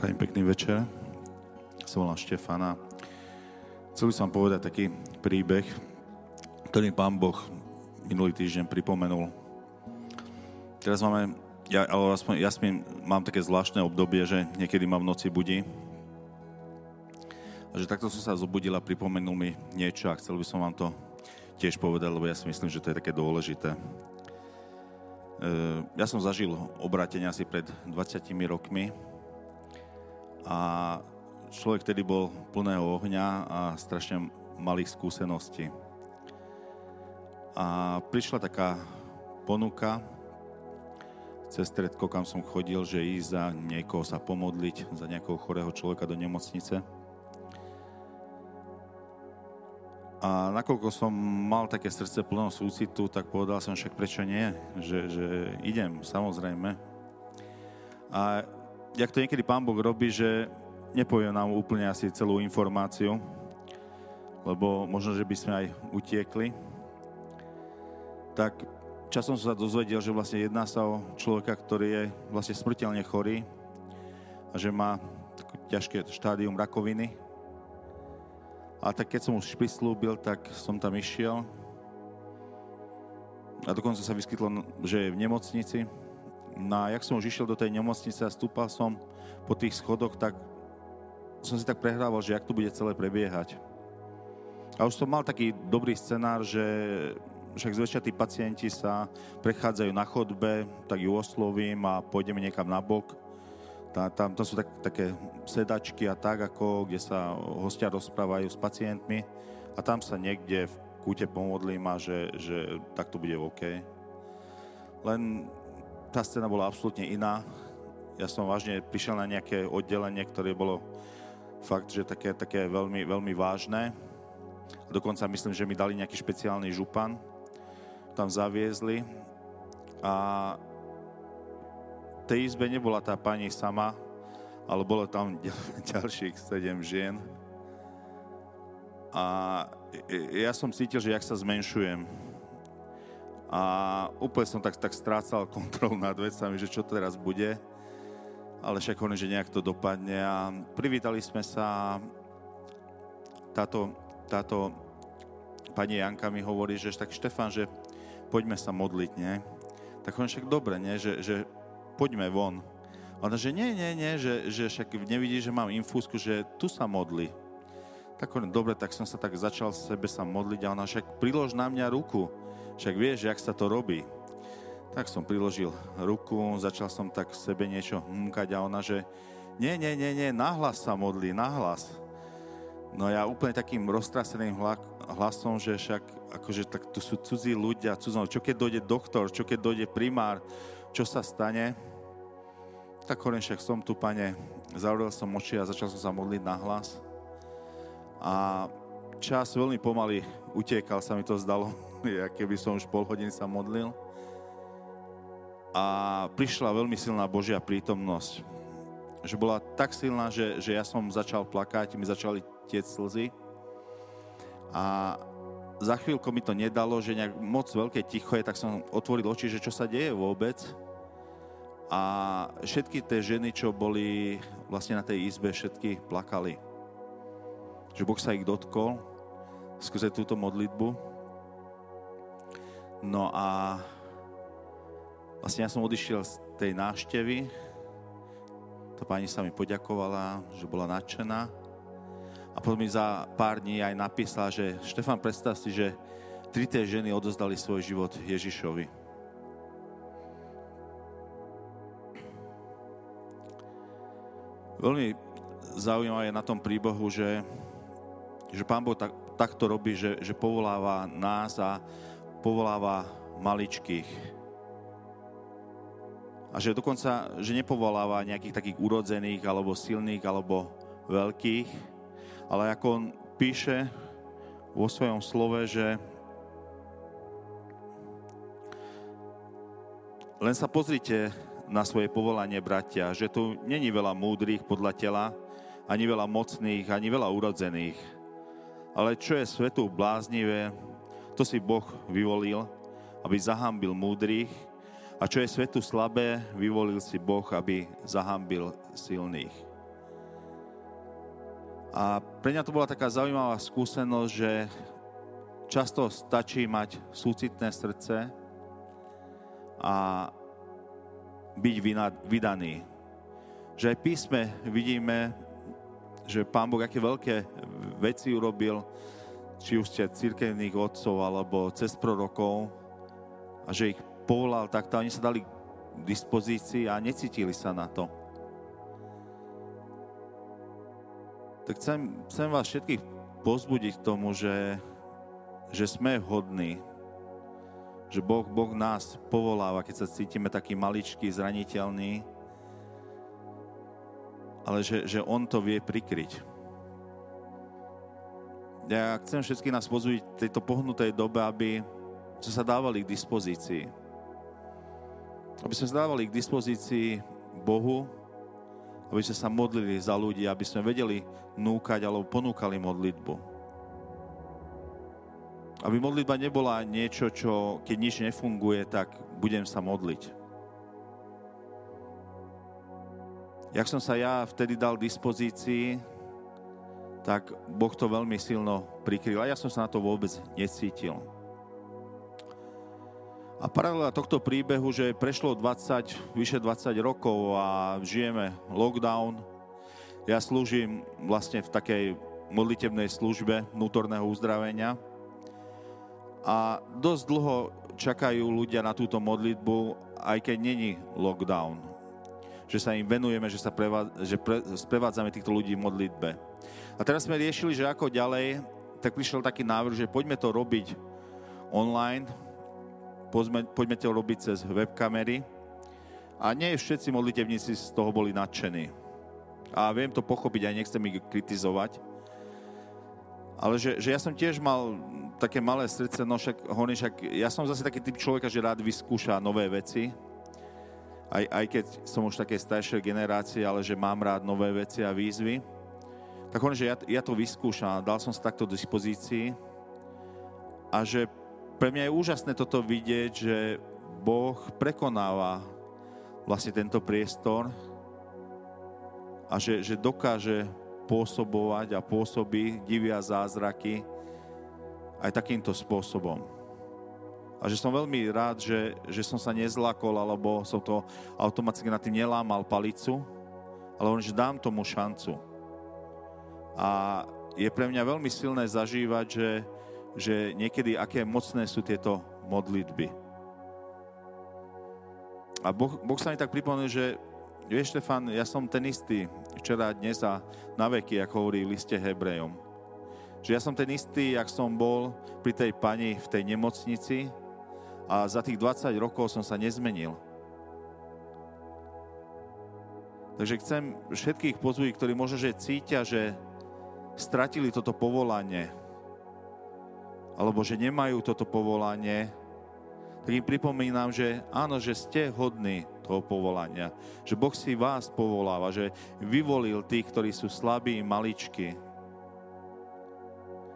Prajem pekný večer. Som volám Štefana. Chcel by som povedať taký príbeh, ktorý pán Boh minulý týždeň pripomenul. Teraz máme, ja, ale aspoň, ja smím, mám také zvláštne obdobie, že niekedy ma v noci budí. A že takto som sa zobudil a pripomenul mi niečo a chcel by som vám to tiež povedať, lebo ja si myslím, že to je také dôležité. E, ja som zažil obrátenie asi pred 20 rokmi a človek tedy bol plného ohňa a strašne malých skúseností. A prišla taká ponuka cez stredko, kam som chodil, že ísť za niekoho sa pomodliť, za nejakého chorého človeka do nemocnice. A nakoľko som mal také srdce plno súcitu, tak povedal som však prečo nie, že, že idem, samozrejme. A jak to niekedy pán Boh robí, že nepovie nám úplne asi celú informáciu, lebo možno, že by sme aj utiekli, tak časom som sa dozvedel, že vlastne jedná sa o človeka, ktorý je vlastne smrteľne chorý a že má ťažké štádium rakoviny, a tak keď som už prislúbil, tak som tam išiel. A dokonca sa vyskytlo, že je v nemocnici. No a jak som už išiel do tej nemocnice a stúpal som po tých schodoch, tak som si tak prehrával, že jak to bude celé prebiehať. A už som mal taký dobrý scenár, že však zväčša tí pacienti sa prechádzajú na chodbe, tak ju oslovím a pôjdeme niekam na bok tá, tam to sú tak, také sedačky a tak, ako kde sa hostia rozprávajú s pacientmi a tam sa niekde v kúte pomodlím a že, že tak to bude OK. Len tá scéna bola absolútne iná. Ja som vážne prišiel na nejaké oddelenie, ktoré bolo fakt, že také, také veľmi, veľmi vážne. Dokonca myslím, že mi dali nejaký špeciálny župan. Tam zaviezli a tej izbe nebola tá pani sama, ale bolo tam ďalších sedem žien. A ja som cítil, že jak sa zmenšujem. A úplne som tak, tak strácal kontrolu nad vecami, že čo teraz bude. Ale však že nejak to dopadne. A privítali sme sa. Táto, táto pani Janka mi hovorí, že tak Štefan, že poďme sa modliť, nie? Tak on však dobre, nie? Že, že poďme von. Ona, že nie, nie, nie, že, že však nevidí, že mám infúzku, že tu sa modli. Tak on, dobre, tak som sa tak začal sebe sa modliť a ona, však prilož na mňa ruku. Však vieš, jak sa to robí. Tak som priložil ruku, začal som tak v sebe niečo hmkať a ona, že nie, nie, nie, nie, nahlas sa modlí, nahlas. No ja úplne takým roztraseným hlasom, že však akože tak tu sú cudzí ľudia, cudzí, čo keď dojde doktor, čo keď dojde primár, čo sa stane? Tak hovorím, však som tu, pane, zavrel som oči a začal som sa modliť na hlas. A čas veľmi pomaly utiekal, sa mi to zdalo, keby som už pol hodiny sa modlil. A prišla veľmi silná Božia prítomnosť. Že bola tak silná, že, že ja som začal plakať, mi začali tieť slzy. A za chvíľku mi to nedalo, že nejak moc veľké ticho je, tak som otvoril oči, že čo sa deje vôbec. A všetky tie ženy, čo boli vlastne na tej izbe, všetky plakali. Že Boh sa ich dotkol skrze túto modlitbu. No a vlastne ja som odišiel z tej náštevy. Tá pani sa mi poďakovala, že bola nadšená a potom mi za pár dní aj napísala, že Štefan, predstav si, že tri tie ženy odozdali svoj život Ježišovi. Veľmi zaujímavé je na tom príbehu, že, že Pán Boh tak, takto robí, že, že povoláva nás a povoláva maličkých. A že dokonca, že nepovoláva nejakých takých urodzených, alebo silných, alebo veľkých, ale ako on píše vo svojom slove, že len sa pozrite na svoje povolanie, bratia, že tu není veľa múdrych podľa tela, ani veľa mocných, ani veľa urodzených. Ale čo je svetu bláznivé, to si Boh vyvolil, aby zahambil múdrych, a čo je svetu slabé, vyvolil si Boh, aby zahambil silných. A pre mňa to bola taká zaujímavá skúsenosť, že často stačí mať súcitné srdce a byť vydaný. Že aj písme vidíme, že Pán Boh aké veľké veci urobil, či už ste církevných otcov alebo cez prorokov a že ich povolal takto, oni sa dali k dispozícii a necítili sa na to. tak chcem, chcem vás všetkých pozbudiť k tomu, že, že sme vhodní, že boh, boh nás povoláva, keď sa cítime taký maličký, zraniteľný, ale že, že On to vie prikryť. Ja chcem všetkých nás pozbudiť v tejto pohnutej dobe, aby sme sa dávali k dispozícii. Aby sme sa dávali k dispozícii Bohu, aby sme sa modlili za ľudí, aby sme vedeli núkať alebo ponúkali modlitbu. Aby modlitba nebola niečo, čo keď nič nefunguje, tak budem sa modliť. Jak som sa ja vtedy dal dispozícii, tak Boh to veľmi silno prikryl a ja som sa na to vôbec necítil. A paralela tohto príbehu, že prešlo 20, vyše 20 rokov a žijeme lockdown, ja slúžim vlastne v takej modlitebnej službe vnútorného uzdravenia a dosť dlho čakajú ľudia na túto modlitbu, aj keď není lockdown. Že sa im venujeme, že, sa prevá, že pre, sprevádzame týchto ľudí v modlitbe. A teraz sme riešili, že ako ďalej, tak prišiel taký návrh, že poďme to robiť online, poďme, poďme to robiť cez webkamery. A nie všetci modlitevníci z toho boli nadšení. A viem to pochopiť, aj nechcem ich kritizovať. Ale že, že ja som tiež mal také malé srdce, no však, hovorím, však ja som zase taký typ človeka, že rád vyskúša nové veci. Aj, aj keď som už také staršej generácie, ale že mám rád nové veci a výzvy. Tak hovorím, že ja, ja to vyskúšam, dal som sa takto do dispozícii a že pre mňa je úžasné toto vidieť, že Boh prekonáva vlastne tento priestor a že, že dokáže pôsobovať a pôsobí divia zázraky aj takýmto spôsobom. A že som veľmi rád, že, že som sa nezlakol, alebo som to automaticky na tým nelámal palicu, ale on, že dám tomu šancu. A je pre mňa veľmi silné zažívať, že, že niekedy aké mocné sú tieto modlitby. A boh, boh sa mi tak pripomenul, že vieš, Štefan, ja som ten istý včera, dnes a na veky, ako hovorí v liste Hebrejom. Že ja som ten istý, jak som bol pri tej pani v tej nemocnici a za tých 20 rokov som sa nezmenil. Takže chcem všetkých pozvúť, ktorí možno, že cítia, že stratili toto povolanie, alebo že nemajú toto povolanie, tak im pripomínam, že áno, že ste hodní toho povolania. Že Boh si vás povoláva, že vyvolil tých, ktorí sú slabí, maličky.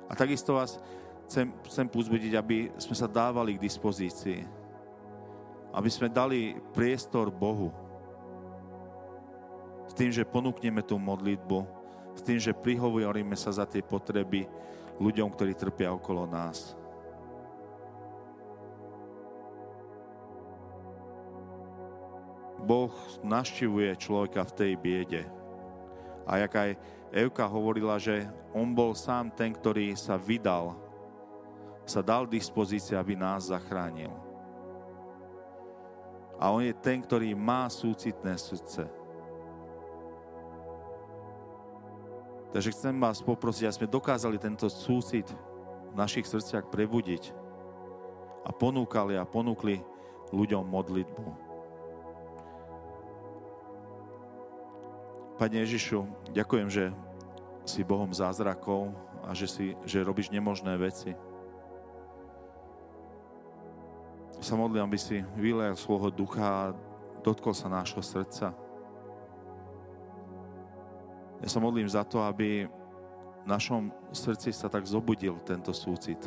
A takisto vás chcem, chcem pozbudiť, aby sme sa dávali k dispozícii. Aby sme dali priestor Bohu. S tým, že ponúkneme tú modlitbu. S tým, že prihovoríme sa za tie potreby, ľuďom, ktorí trpia okolo nás. Boh naštivuje človeka v tej biede. A jak aj Evka hovorila, že on bol sám ten, ktorý sa vydal, sa dal dispozícii, aby nás zachránil. A on je ten, ktorý má súcitné srdce. Takže chcem vás poprosiť, aby sme dokázali tento súcit v našich srdciach prebudiť a ponúkali a ponúkli ľuďom modlitbu. Pane Ježišu, ďakujem, že si Bohom zázrakov a že, si, že robíš nemožné veci. Sa modlím, aby si vylejal svojho ducha a dotkol sa nášho srdca. Ja sa modlím za to, aby v našom srdci sa tak zobudil tento súcit.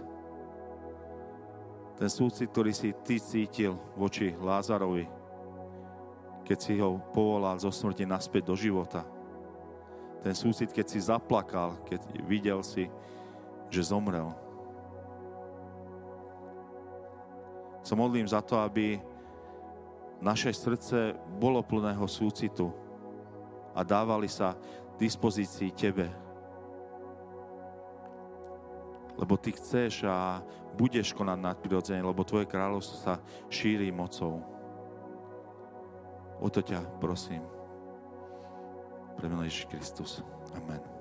Ten súcit, ktorý si ty cítil voči Lázarovi, keď si ho povolal zo smrti naspäť do života. Ten súcit, keď si zaplakal, keď videl si, že zomrel. Sa modlím za to, aby naše srdce bolo plného súcitu a dávali sa dispozícii Tebe. Lebo Ty chceš a budeš konať nadprirodzene, lebo Tvoje kráľovstvo sa šíri mocou. O to ťa prosím. Pre Ježiš Kristus. Amen.